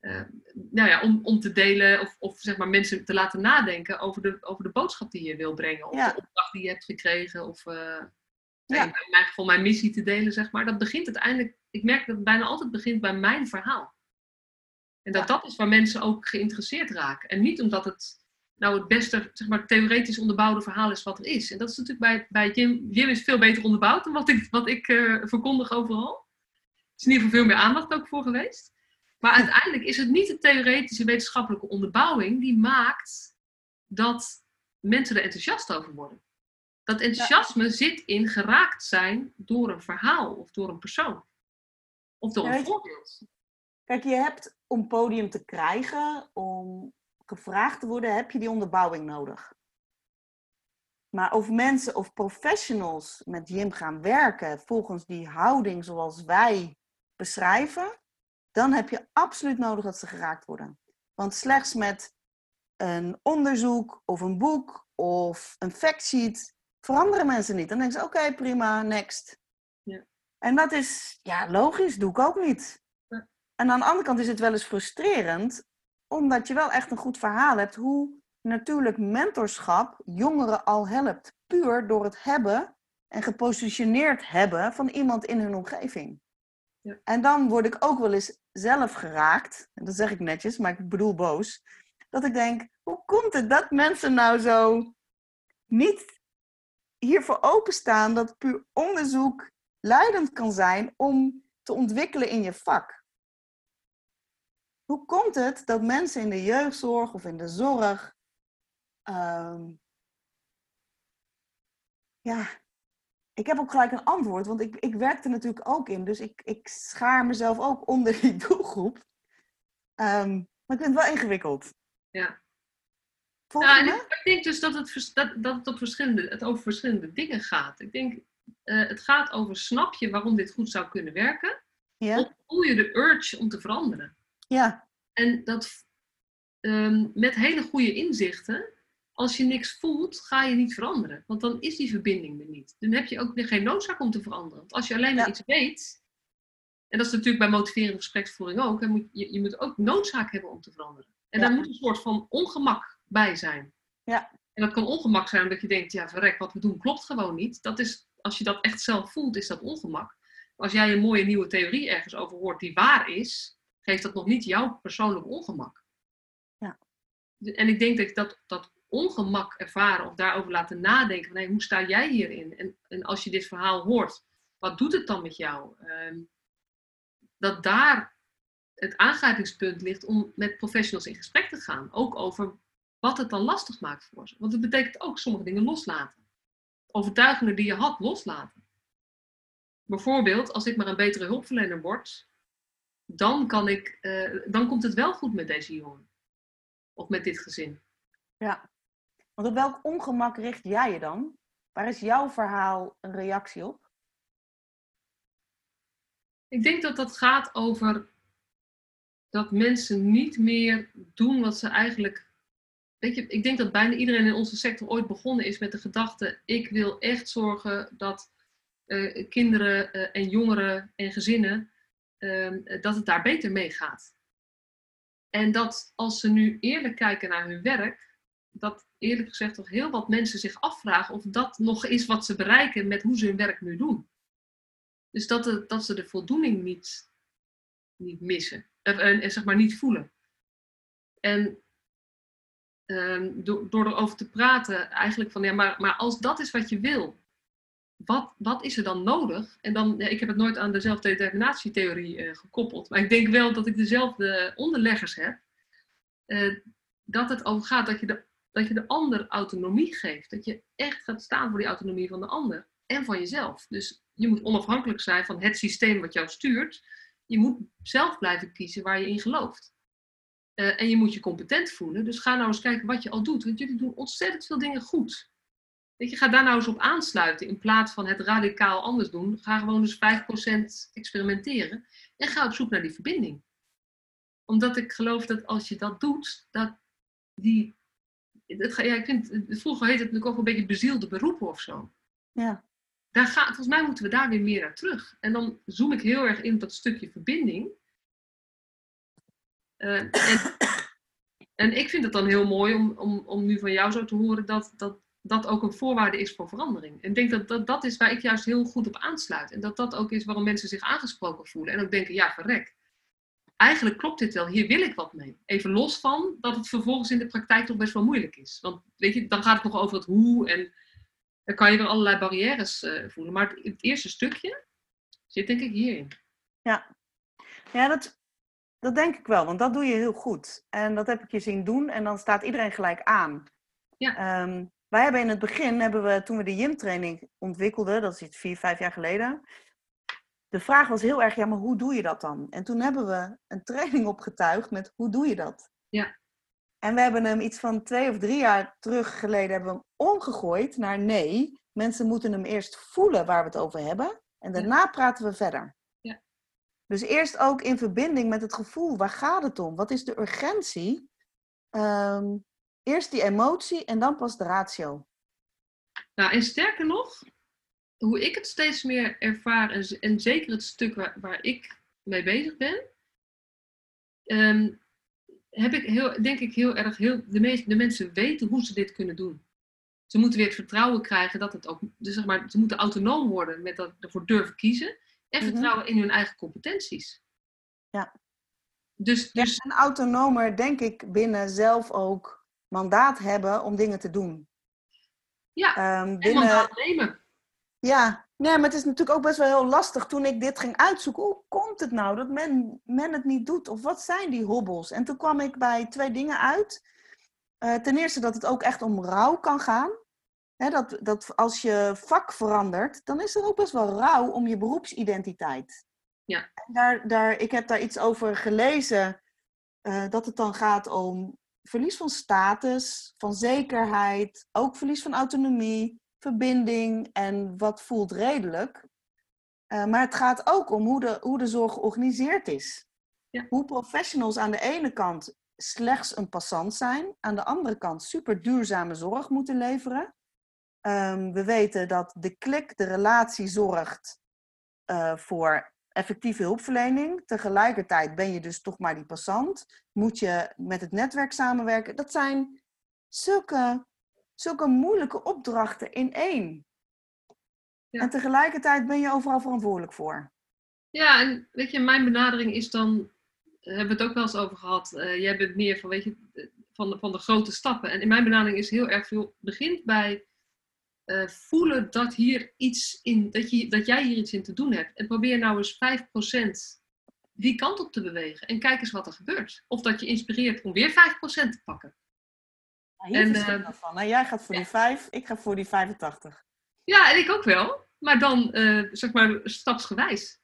eh, nou ja, om, om te delen of, of zeg maar mensen te laten nadenken over de, over de boodschap die je wil brengen. Of Ja. de opdracht die je hebt gekregen. Of Ja. in mijn geval mijn missie te delen, zeg maar. Dat begint uiteindelijk, ik merk dat het bijna altijd begint bij mijn verhaal. En dat Ja. dat is waar mensen ook geïnteresseerd raken. En niet omdat het nou het beste, zeg maar, theoretisch onderbouwde verhaal is wat er is. En dat is natuurlijk bij, bij Jim, Jim is veel beter onderbouwd dan wat ik, wat ik eh, verkondig overal. Er is in ieder geval veel meer aandacht ook voor geweest. Maar uiteindelijk is het niet de theoretische wetenschappelijke onderbouwing die maakt dat mensen er enthousiast over worden. Dat enthousiasme zit in geraakt zijn door een verhaal of door een persoon. Of door een voorbeeld. Kijk, je hebt om podium te krijgen, om gevraagd te worden, heb je die onderbouwing nodig. Maar of mensen of professionals met Jim gaan werken volgens die houding zoals wij beschrijven, dan heb je absoluut nodig dat ze geraakt worden. Want slechts met een onderzoek of een boek of een factsheet veranderen mensen niet. Dan denken ze, oké, prima, next. Ja. En dat is, ja, logisch, doe ik ook niet. Ja. En aan de andere kant is het wel eens frustrerend, omdat je wel echt een goed verhaal hebt hoe natuurlijk mentorschap jongeren al helpt. Puur door het hebben en gepositioneerd hebben van iemand in hun omgeving. Ja. En dan word ik ook wel eens zelf geraakt, en dat zeg ik netjes, maar ik bedoel boos, dat ik denk, hoe komt het dat mensen nou zo niet hiervoor openstaan dat puur onderzoek leidend kan zijn om te ontwikkelen in je vak? Hoe komt het dat mensen in de jeugdzorg of in de zorg ehm, ja, ik heb ook gelijk een antwoord, want ik, ik werk er natuurlijk ook in. Dus ik, ik schaar mezelf ook onder die doelgroep. Ehm, maar ik vind het wel ingewikkeld. Ja. Me? ik, ik denk dus dat het, dat, dat het, op verschillende, het over verschillende dingen gaat. Ik denk, eh, het gaat over, snap je waarom dit goed zou kunnen werken? Ja? Of voel je de urge om te veranderen? Ja, En dat ehm, met hele goede inzichten, als je niks voelt, ga je niet veranderen. Want dan is die verbinding er niet. Dan heb je ook geen noodzaak om te veranderen. Want als je alleen maar Ja. iets weet, en dat is natuurlijk bij motiverende gespreksvoering ook, moet, je, je moet ook noodzaak hebben om te veranderen. En Ja. daar moet een soort van ongemak bij zijn. Ja. En dat kan ongemak zijn omdat je denkt, ja verrek, wat we doen klopt gewoon niet. Dat is, als je dat echt zelf voelt, is dat ongemak. Als jij een mooie nieuwe theorie ergens over hoort die waar is, geeft dat nog niet jouw persoonlijk ongemak. Ja. En ik denk dat dat, dat ongemak ervaren of daarover laten nadenken van hey, hoe sta jij hierin? En, en als je dit verhaal hoort, wat doet het dan met jou? Ehm, dat daar het aangrijpingspunt ligt om met professionals in gesprek te gaan. Ook over wat het dan lastig maakt voor ze. Want het betekent ook sommige dingen loslaten. Overtuigingen die je had, loslaten. Bijvoorbeeld, als ik maar een betere hulpverlener word, dan, kan ik, eh, dan komt het wel goed met deze jongen. Of met dit gezin. ja. Want op welk ongemak richt jij je dan? Waar is jouw verhaal een reactie op? Ik denk dat dat gaat over dat mensen niet meer doen wat ze eigenlijk. Weet je, ik denk dat bijna iedereen in onze sector ooit begonnen is met de gedachte: ik wil echt zorgen dat eh, kinderen eh, en jongeren en gezinnen, ehm, dat het daar beter mee gaat. En dat als ze nu eerlijk kijken naar hun werk, dat eerlijk gezegd toch heel wat mensen zich afvragen of dat nog is wat ze bereiken met hoe ze hun werk nu doen. Dus dat, het, dat ze de voldoening niet, niet missen. En, en zeg maar niet voelen. En um, door, door erover te praten, eigenlijk van ja, maar, maar als dat is wat je wil, wat, wat is er dan nodig? En dan, ik heb het nooit aan de zelfdeterminatietheorie uh, gekoppeld, maar ik denk wel dat ik dezelfde onderleggers heb. Uh, dat het over gaat dat je, de, dat je de ander autonomie geeft. Dat je echt gaat staan voor die autonomie van de ander en van jezelf. Dus je moet onafhankelijk zijn van het systeem wat jou stuurt. Je moet zelf blijven kiezen waar je in gelooft. Uh, en je moet je competent voelen. Dus ga nou eens kijken wat je al doet. Want jullie doen ontzettend veel dingen goed. Weet je, ga daar nou eens op aansluiten. In plaats van het radicaal anders doen. Ga gewoon eens 5% experimenteren. En ga op zoek naar die verbinding. Omdat ik geloof dat als je dat doet, dat die. Het, ja, ik vind, vroeger heette het natuurlijk ook een beetje bezielde beroepen of zo. Ja. Daar ga, volgens mij moeten we daar weer meer naar terug. En dan zoom ik heel erg in op dat stukje verbinding. Uh, en, ik vind het dan heel mooi om, om, om nu van jou zo te horen dat, dat dat ook een voorwaarde is voor verandering. En ik denk dat, dat dat is waar ik juist heel goed op aansluit. En dat dat ook is waarom mensen zich aangesproken voelen. En ook denken, ja, verrek. Eigenlijk klopt dit wel, hier wil ik wat mee. Even los van dat het vervolgens in de praktijk toch best wel moeilijk is. Want weet je, dan gaat het nog over het hoe en dan kan je weer allerlei barrières uh, voelen. Maar het, het, eerste stukje zit denk ik hierin. Ja, ja dat, dat denk ik wel, want dat doe je heel goed. En dat heb ik je zien doen en dan staat iedereen gelijk aan. Ja. Um, wij hebben in het begin, hebben we, toen we de Jim-training ontwikkelden, dat is iets vier, vijf jaar geleden, de vraag was heel erg, ja, maar hoe doe je dat dan? En toen hebben we een training opgetuigd met hoe doe je dat? Ja. En we hebben hem iets van twee of drie jaar terug geleden hebben we hem omgegooid naar nee, mensen moeten hem eerst voelen waar we het over hebben en daarna praten we verder. Dus eerst ook in verbinding met het gevoel, waar gaat het om? Wat is de urgentie? Um, Eerst die emotie en dan pas de ratio. Nou, en sterker nog, hoe ik het steeds meer ervaar, en, zeker het stuk waar, ik mee bezig ben, um, heb ik heel, denk ik heel erg, heel, de, meest, de mensen weten hoe ze dit kunnen doen. Ze moeten weer het vertrouwen krijgen dat het ook, dus zeg maar, ze moeten autonoom worden met dat ervoor durven kiezen en mhm. vertrouwen in hun eigen competenties. Ja. Dus, dus... en autonomer, denk ik, binnen zelf ook mandaat hebben om dingen te doen. Ja, um, binnen... en mandaat nemen. Ja, nee, maar het is natuurlijk ook best wel heel lastig toen ik dit ging uitzoeken. Hoe komt het nou dat men, men het niet doet? Of wat zijn die hobbels? En toen kwam ik bij twee dingen uit. Uh, ten eerste dat het ook echt om rouw kan gaan. Dat, dat als je vak verandert, dan is er ook best wel rouw om je beroepsidentiteit. Ja. Daar, daar, ik heb daar iets over gelezen, uh, dat het dan gaat om verlies van status, van zekerheid, ook verlies van autonomie, verbinding en wat voelt redelijk. Uh, maar het gaat ook om hoe de, hoe de zorg georganiseerd is. Ja. Hoe professionals aan de ene kant slechts een passant zijn, aan de andere kant super duurzame zorg moeten leveren. Um, we weten dat de klik, de relatie zorgt uh, voor effectieve hulpverlening. Tegelijkertijd ben je dus toch maar die passant. Moet je met het netwerk samenwerken. Dat zijn zulke, zulke moeilijke opdrachten in één. Ja. En tegelijkertijd ben je overal verantwoordelijk voor. Ja, en weet je, mijn benadering is dan, hebben we het ook wel eens over gehad. Uh, jij bent meer van, weet je, van de, van de grote stappen. En in mijn benadering is heel erg veel, begint bij uh, voelen dat, hier iets in, dat, je, dat jij hier iets in te doen hebt. En probeer nou eens 5% die kant op te bewegen. En kijk eens wat er gebeurt. Of dat je inspireert om weer 5% te pakken. Hier en, uh, van. Jij gaat voor die 5, ik ga voor die 85. Ja, en ik ook wel. Maar dan, uh, zeg maar, stapsgewijs.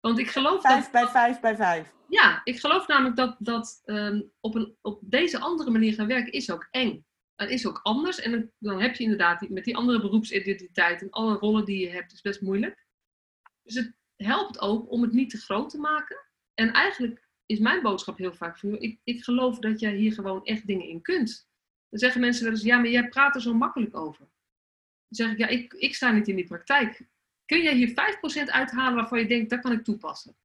Want ik geloof 5 dat... bij 5 bij 5. Ja, ik geloof namelijk dat, dat um, op, een, op deze andere manier gaan werken is ook eng dat is ook anders. En dan, heb je inderdaad met die andere beroepsidentiteit en alle rollen die je hebt, is best moeilijk. Dus het helpt ook om het niet te groot te maken. En eigenlijk is mijn boodschap heel vaak voor ik, ik geloof dat jij hier gewoon echt dingen in kunt. Dan zeggen mensen wel eens, ja, maar jij praat er zo makkelijk over. Dan zeg ik, ja, ik, ik sta niet in die praktijk. Kun jij hier 5% uithalen waarvan je denkt, dat kan ik toepassen?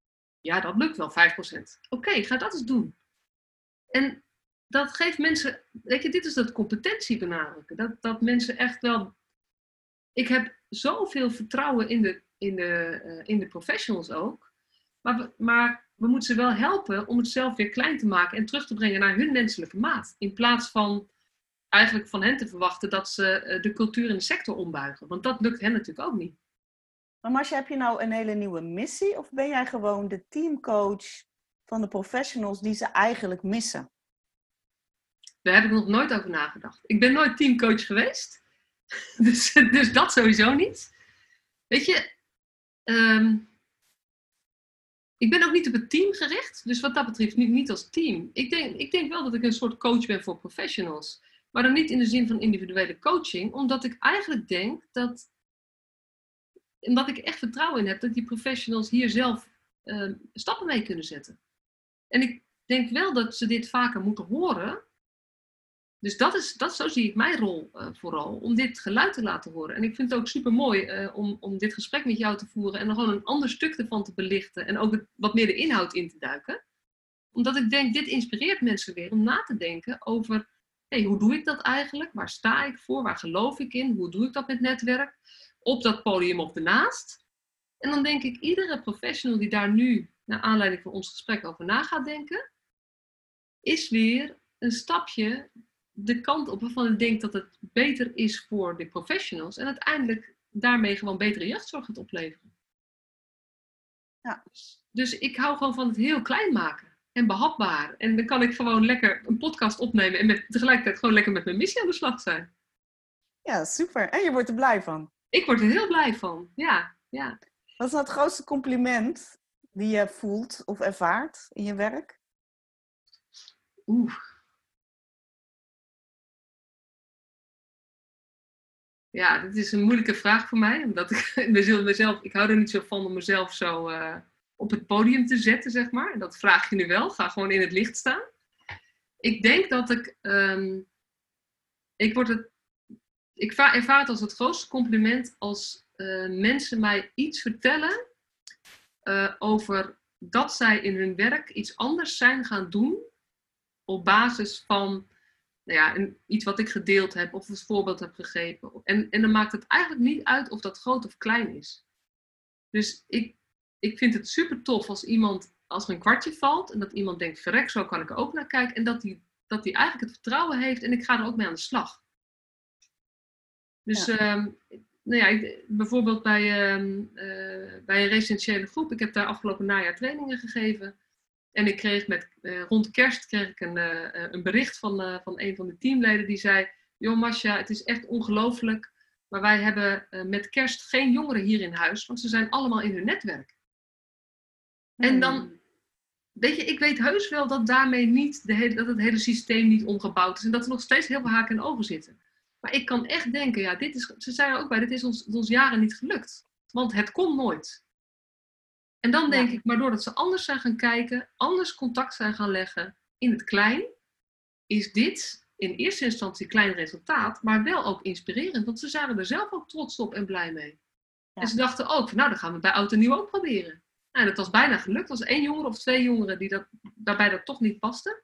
Ja, dat lukt wel, 5%. Oké, ga dat eens doen. En dat geeft mensen, weet je, dit is dat competentie benadrukken. Dat, dat mensen echt wel. Ik heb zoveel vertrouwen in de, in de, eh, in de professionals ook. Maar we, maar we moeten ze wel helpen om het zelf weer klein te maken en terug te brengen naar hun menselijke maat. In plaats van eigenlijk van hen te verwachten dat ze eh, de cultuur in de sector ombuigen. Want dat lukt hen natuurlijk ook niet. Maar Marcia, heb je nou een hele nieuwe missie of ben jij gewoon de teamcoach van de professionals die ze eigenlijk missen? Daar heb ik nog nooit over nagedacht. Ik ben nooit teamcoach geweest. Dus, dus dat sowieso niet. Weet je, ehm, ik ben ook niet op het team gericht. Dus wat dat betreft niet, niet als team. Ik denk, ik denk wel dat ik een soort coach ben voor professionals. Maar dan niet in de zin van individuele coaching. Omdat ik eigenlijk denk dat... Omdat ik echt vertrouwen in heb dat die professionals hier zelf ehm, stappen mee kunnen zetten. En ik denk wel dat ze dit vaker moeten horen dus dat is, dat, zo zie ik mijn rol uh, vooral, om dit geluid te laten horen. En ik vind het ook super mooi uh, om, om dit gesprek met jou te voeren en gewoon een ander stuk ervan te belichten en ook wat meer de inhoud in te duiken. Omdat ik denk, dit inspireert mensen weer om na te denken over, hey, hoe doe ik dat eigenlijk? Waar sta ik voor? Waar geloof ik in? Hoe doe ik dat met netwerk? Op dat podium of ernaast? En dan denk ik, iedere professional die daar nu, naar aanleiding van ons gesprek, over na gaat denken, is weer een stapje de kant op waarvan ik denk dat het beter is voor de professionals en uiteindelijk daarmee gewoon betere jeugdzorg gaat opleveren. Ja. Dus ik hou gewoon van het heel klein maken en behapbaar. En dan kan ik gewoon lekker een podcast opnemen en met, tegelijkertijd gewoon lekker met mijn missie aan de slag zijn. Ja, super. En je wordt er blij van. Ik word er heel blij van, ja. ja. Wat is nou het grootste compliment die je voelt of ervaart in je werk? Oeh. Ja, dit is een moeilijke vraag voor mij. Omdat ik mezelf, ik hou er niet zo van om mezelf zo uh, op het podium te zetten, zeg maar. Dat vraag je nu wel. Ga gewoon in het licht staan. Ik denk dat ik. Um, ik word het. Ik ervaar het als het grootste compliment als uh, mensen mij iets vertellen uh, over dat zij in hun werk iets anders zijn gaan doen op basis van nou ja, iets wat ik gedeeld heb of als voorbeeld heb gegeven. En, en dan maakt het eigenlijk niet uit of dat groot of klein is. Dus ik, ik vind het super tof als iemand, als er een kwartje valt en dat iemand denkt, verrek, zo kan ik er ook naar kijken. En dat die, dat die eigenlijk het vertrouwen heeft en ik ga er ook mee aan de slag. Dus ja. Ehm, nou ja, bijvoorbeeld bij, um, uh, bij een residentiële groep, ik heb daar afgelopen najaar trainingen gegeven. En ik kreeg met, uh, rond kerst kreeg ik een, uh, een bericht van, uh, van een van de teamleden die zei: Joh, Masha, het is echt ongelooflijk. Maar wij hebben met kerst geen jongeren hier in huis, want ze zijn allemaal in hun netwerk. Hmm. En dan, weet je, ik weet heus wel dat daarmee niet de hele, dat het hele systeem niet omgebouwd is en dat er nog steeds heel veel haken en ogen zitten. Maar ik kan echt denken, ja, dit is, ze zeiden ook bij, dit is ons, ons jaren niet gelukt. Want het kon nooit. En dan denk ik, maar doordat ze anders zijn gaan kijken, anders contact zijn gaan leggen in het klein, is dit in eerste instantie klein resultaat, maar wel ook inspirerend. Want ze waren er zelf ook trots op en blij mee. Ja. En ze dachten ook, nou dan gaan we bij Oud en Nieuw ook proberen. Nou, dat was bijna gelukt. Er was één jongere of twee jongeren die dat, daarbij dat toch niet paste.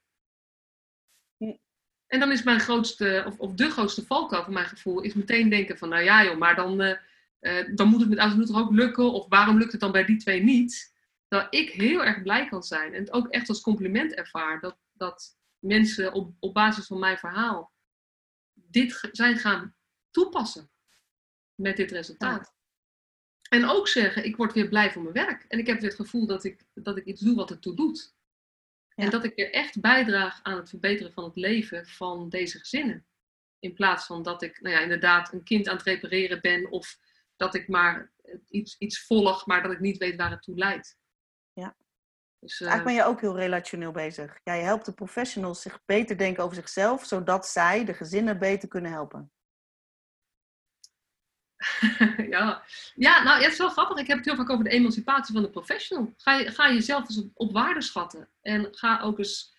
En dan is mijn grootste, of, of de grootste valkuil van mijn gevoel, is meteen denken van, nou ja joh, maar dan, uh, uh, dan moet het met toch ook lukken. Of waarom lukt het dan bij die twee niet? Dat ik heel erg blij kan zijn. En het ook echt als compliment ervaar. Dat, dat mensen op, op basis van mijn verhaal dit zijn gaan toepassen. Met dit resultaat. En ook zeggen, ik word weer blij van mijn werk. En ik heb weer het gevoel dat ik, dat ik iets doe wat het toe doet. Ja. En dat ik er echt bijdraag aan het verbeteren van het leven van deze gezinnen. In plaats van dat ik nou ja, inderdaad een kind aan het repareren ben of dat ik maar iets, iets volg, maar dat ik niet weet waar het toe leidt. Ja. Dus, uh... Eigenlijk ben je ook heel relationeel bezig. Jij helpt de professionals zich beter denken over zichzelf, zodat zij de gezinnen beter kunnen helpen. ja. ja, nou, het is wel grappig. Ik heb het heel vaak over de emancipatie van de professional. Ga, je, ga jezelf eens op, op waarde schatten. En ga ook eens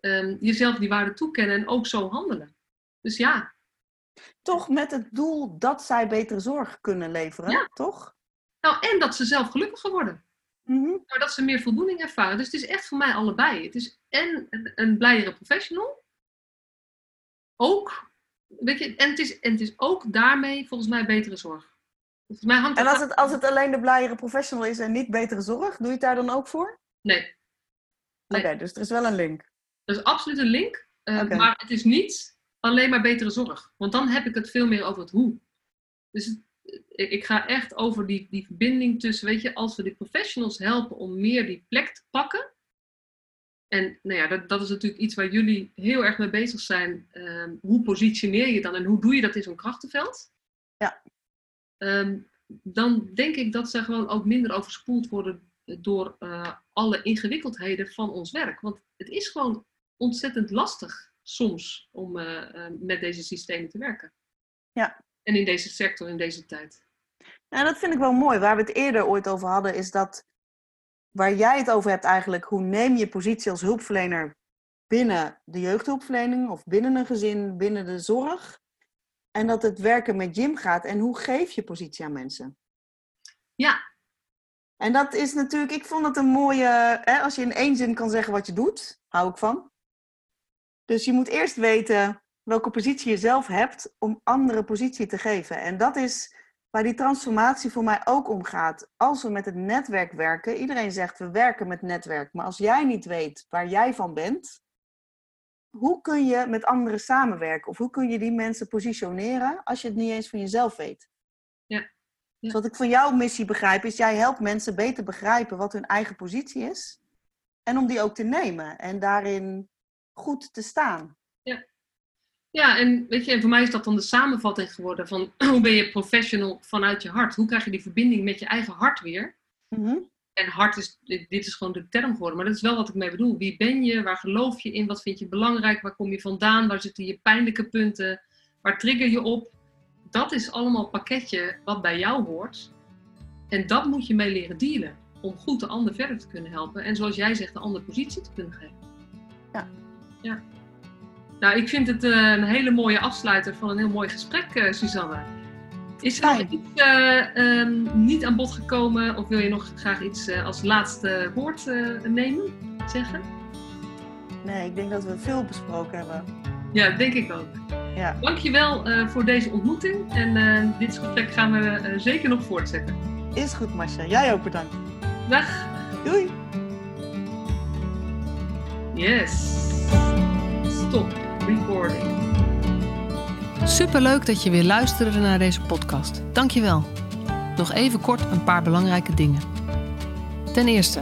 um, jezelf die waarde toekennen en ook zo handelen. Dus ja, toch met het doel dat zij betere zorg kunnen leveren, ja. toch? Nou, en dat ze zelf gelukkiger worden. Mm -hmm. dat ze meer voldoening ervaren. Dus het is echt voor mij allebei. Het is en een, een blijere professional. Ook, weet je, en het, is, en het is ook daarmee volgens mij betere zorg. Volgens mij hangt En als het, als het alleen de blijere professional is en niet betere zorg, doe je het daar dan ook voor? Nee, Oké, dus er is wel een link. dat is absoluut een link. eh. Maar het is niet alleen maar betere zorg. Want dan heb ik het veel meer over het hoe. Dus het- ik ik ga echt over die, die verbinding tussen, weet je, als we die professionals helpen om meer die plek te pakken. En nou ja, dat, dat is natuurlijk iets waar jullie heel erg mee bezig zijn. Ehm, hoe positioneer je dan en hoe doe je dat in zo'n krachtenveld? Ja. Ehm, dan denk ik dat ze gewoon ook minder overspoeld worden door eh, alle ingewikkeldheden van ons werk. Want het is gewoon ontzettend lastig soms om eh, eh, met deze systemen te werken. Ja. En in deze sector, in deze tijd. Nou, dat vind ik wel mooi. Waar we het eerder ooit over hadden, is dat waar jij het over hebt eigenlijk, hoe neem je positie als hulpverlener binnen de jeugdhulpverlening of binnen een gezin, binnen de zorg. En dat het werken met Jim gaat en hoe geef je positie aan mensen. Ja. En dat is natuurlijk, ik vond het een mooie, hè, als je in één zin kan zeggen wat je doet, hou ik van. Dus je moet eerst weten welke positie je zelf hebt om andere positie te geven. En dat is waar die transformatie voor mij ook om gaat. Als we met het netwerk werken, iedereen zegt we werken met netwerk, maar als jij niet weet waar jij van bent, hoe kun je met anderen samenwerken? Of hoe kun je die mensen positioneren als je het niet eens van jezelf weet? Ja. Dus wat ik van jouw missie begrijp, is jij helpt mensen beter begrijpen wat hun eigen positie is. En om die ook te nemen en daarin goed te staan. Ja, en weet je, en voor mij is dat dan de samenvatting geworden van hoe ben je professional vanuit je hart? Hoe krijg je die verbinding met je eigen hart weer? Mhm. En hart is, dit is gewoon de term geworden, maar dat is wel wat ik mee bedoel. Wie ben je? Waar geloof je in? Wat vind je belangrijk? Waar kom je vandaan? Waar zitten je pijnlijke punten? Waar trigger je op? Dat is allemaal pakketje wat bij jou hoort. En dat moet je mee leren dealen. Om goed de ander verder te kunnen helpen. En zoals jij zegt, een andere positie te kunnen geven. Ja. Ja. Nou, ik vind het eh, een hele mooie afsluiter van een heel mooi gesprek, eh, Suzanne. Is er nog iets eh, ehm, niet aan bod gekomen? Of wil je nog graag iets als laatste woord nemen? Zeggen? Nee, ik denk dat we veel besproken hebben. Ja, denk ik ook. Ja. Dankjewel voor deze ontmoeting. En dit gesprek gaan we zeker nog voortzetten. Is goed, Masha. Jij ook bedankt. Dag. Doei! Yes. Stop recording. Superleuk dat je weer luisterde naar deze podcast. Dankjewel. Nog even kort een paar belangrijke dingen. Ten eerste,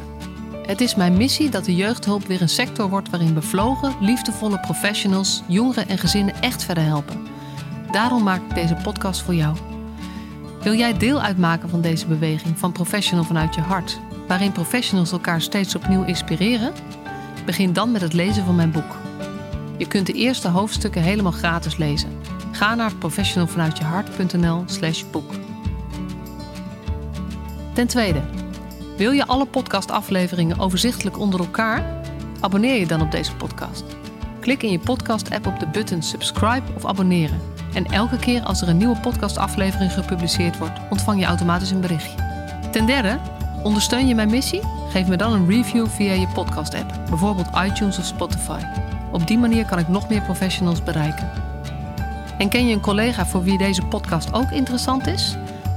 het is mijn missie dat de jeugdhulp weer een sector wordt waarin bevlogen, liefdevolle professionals jongeren en gezinnen echt verder helpen. Daarom maak ik deze podcast voor jou. Wil jij deel uitmaken van deze beweging van Professional vanuit je hart, waarin professionals elkaar steeds opnieuw inspireren? Begin dan met het lezen van mijn boek. Je kunt de eerste hoofdstukken helemaal gratis lezen. Ga naar professionalvanuitjehart.nl slash boek. Ten tweede, wil je alle podcastafleveringen overzichtelijk onder elkaar? Abonneer je dan op deze podcast. Klik in je podcast-app op de button subscribe of abonneren. En elke keer als er een nieuwe podcastaflevering gepubliceerd wordt, ontvang je automatisch een berichtje. Ten derde, ondersteun je mijn missie? Geef me dan een review via je podcast-app, bijvoorbeeld iTunes of Spotify. Op die manier kan ik nog meer professionals bereiken. En ken je een collega voor wie deze podcast ook interessant is?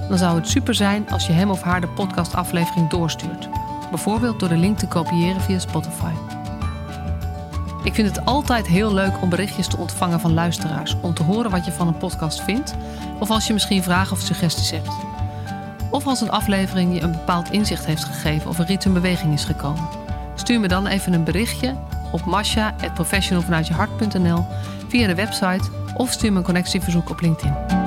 Dan zou het super zijn als je hem of haar de podcastaflevering doorstuurt. Bijvoorbeeld door de link te kopiëren via Spotify. Ik vind het altijd heel leuk om berichtjes te ontvangen van luisteraars om te horen wat je van een podcast vindt, of als je misschien vragen of suggesties hebt. Of als een aflevering je een bepaald inzicht heeft gegeven of er iets in beweging is gekomen. Stuur me dan even een berichtje op masha.professionalvanuitjehart.nl via de website of stuur me een connectieverzoek op LinkedIn.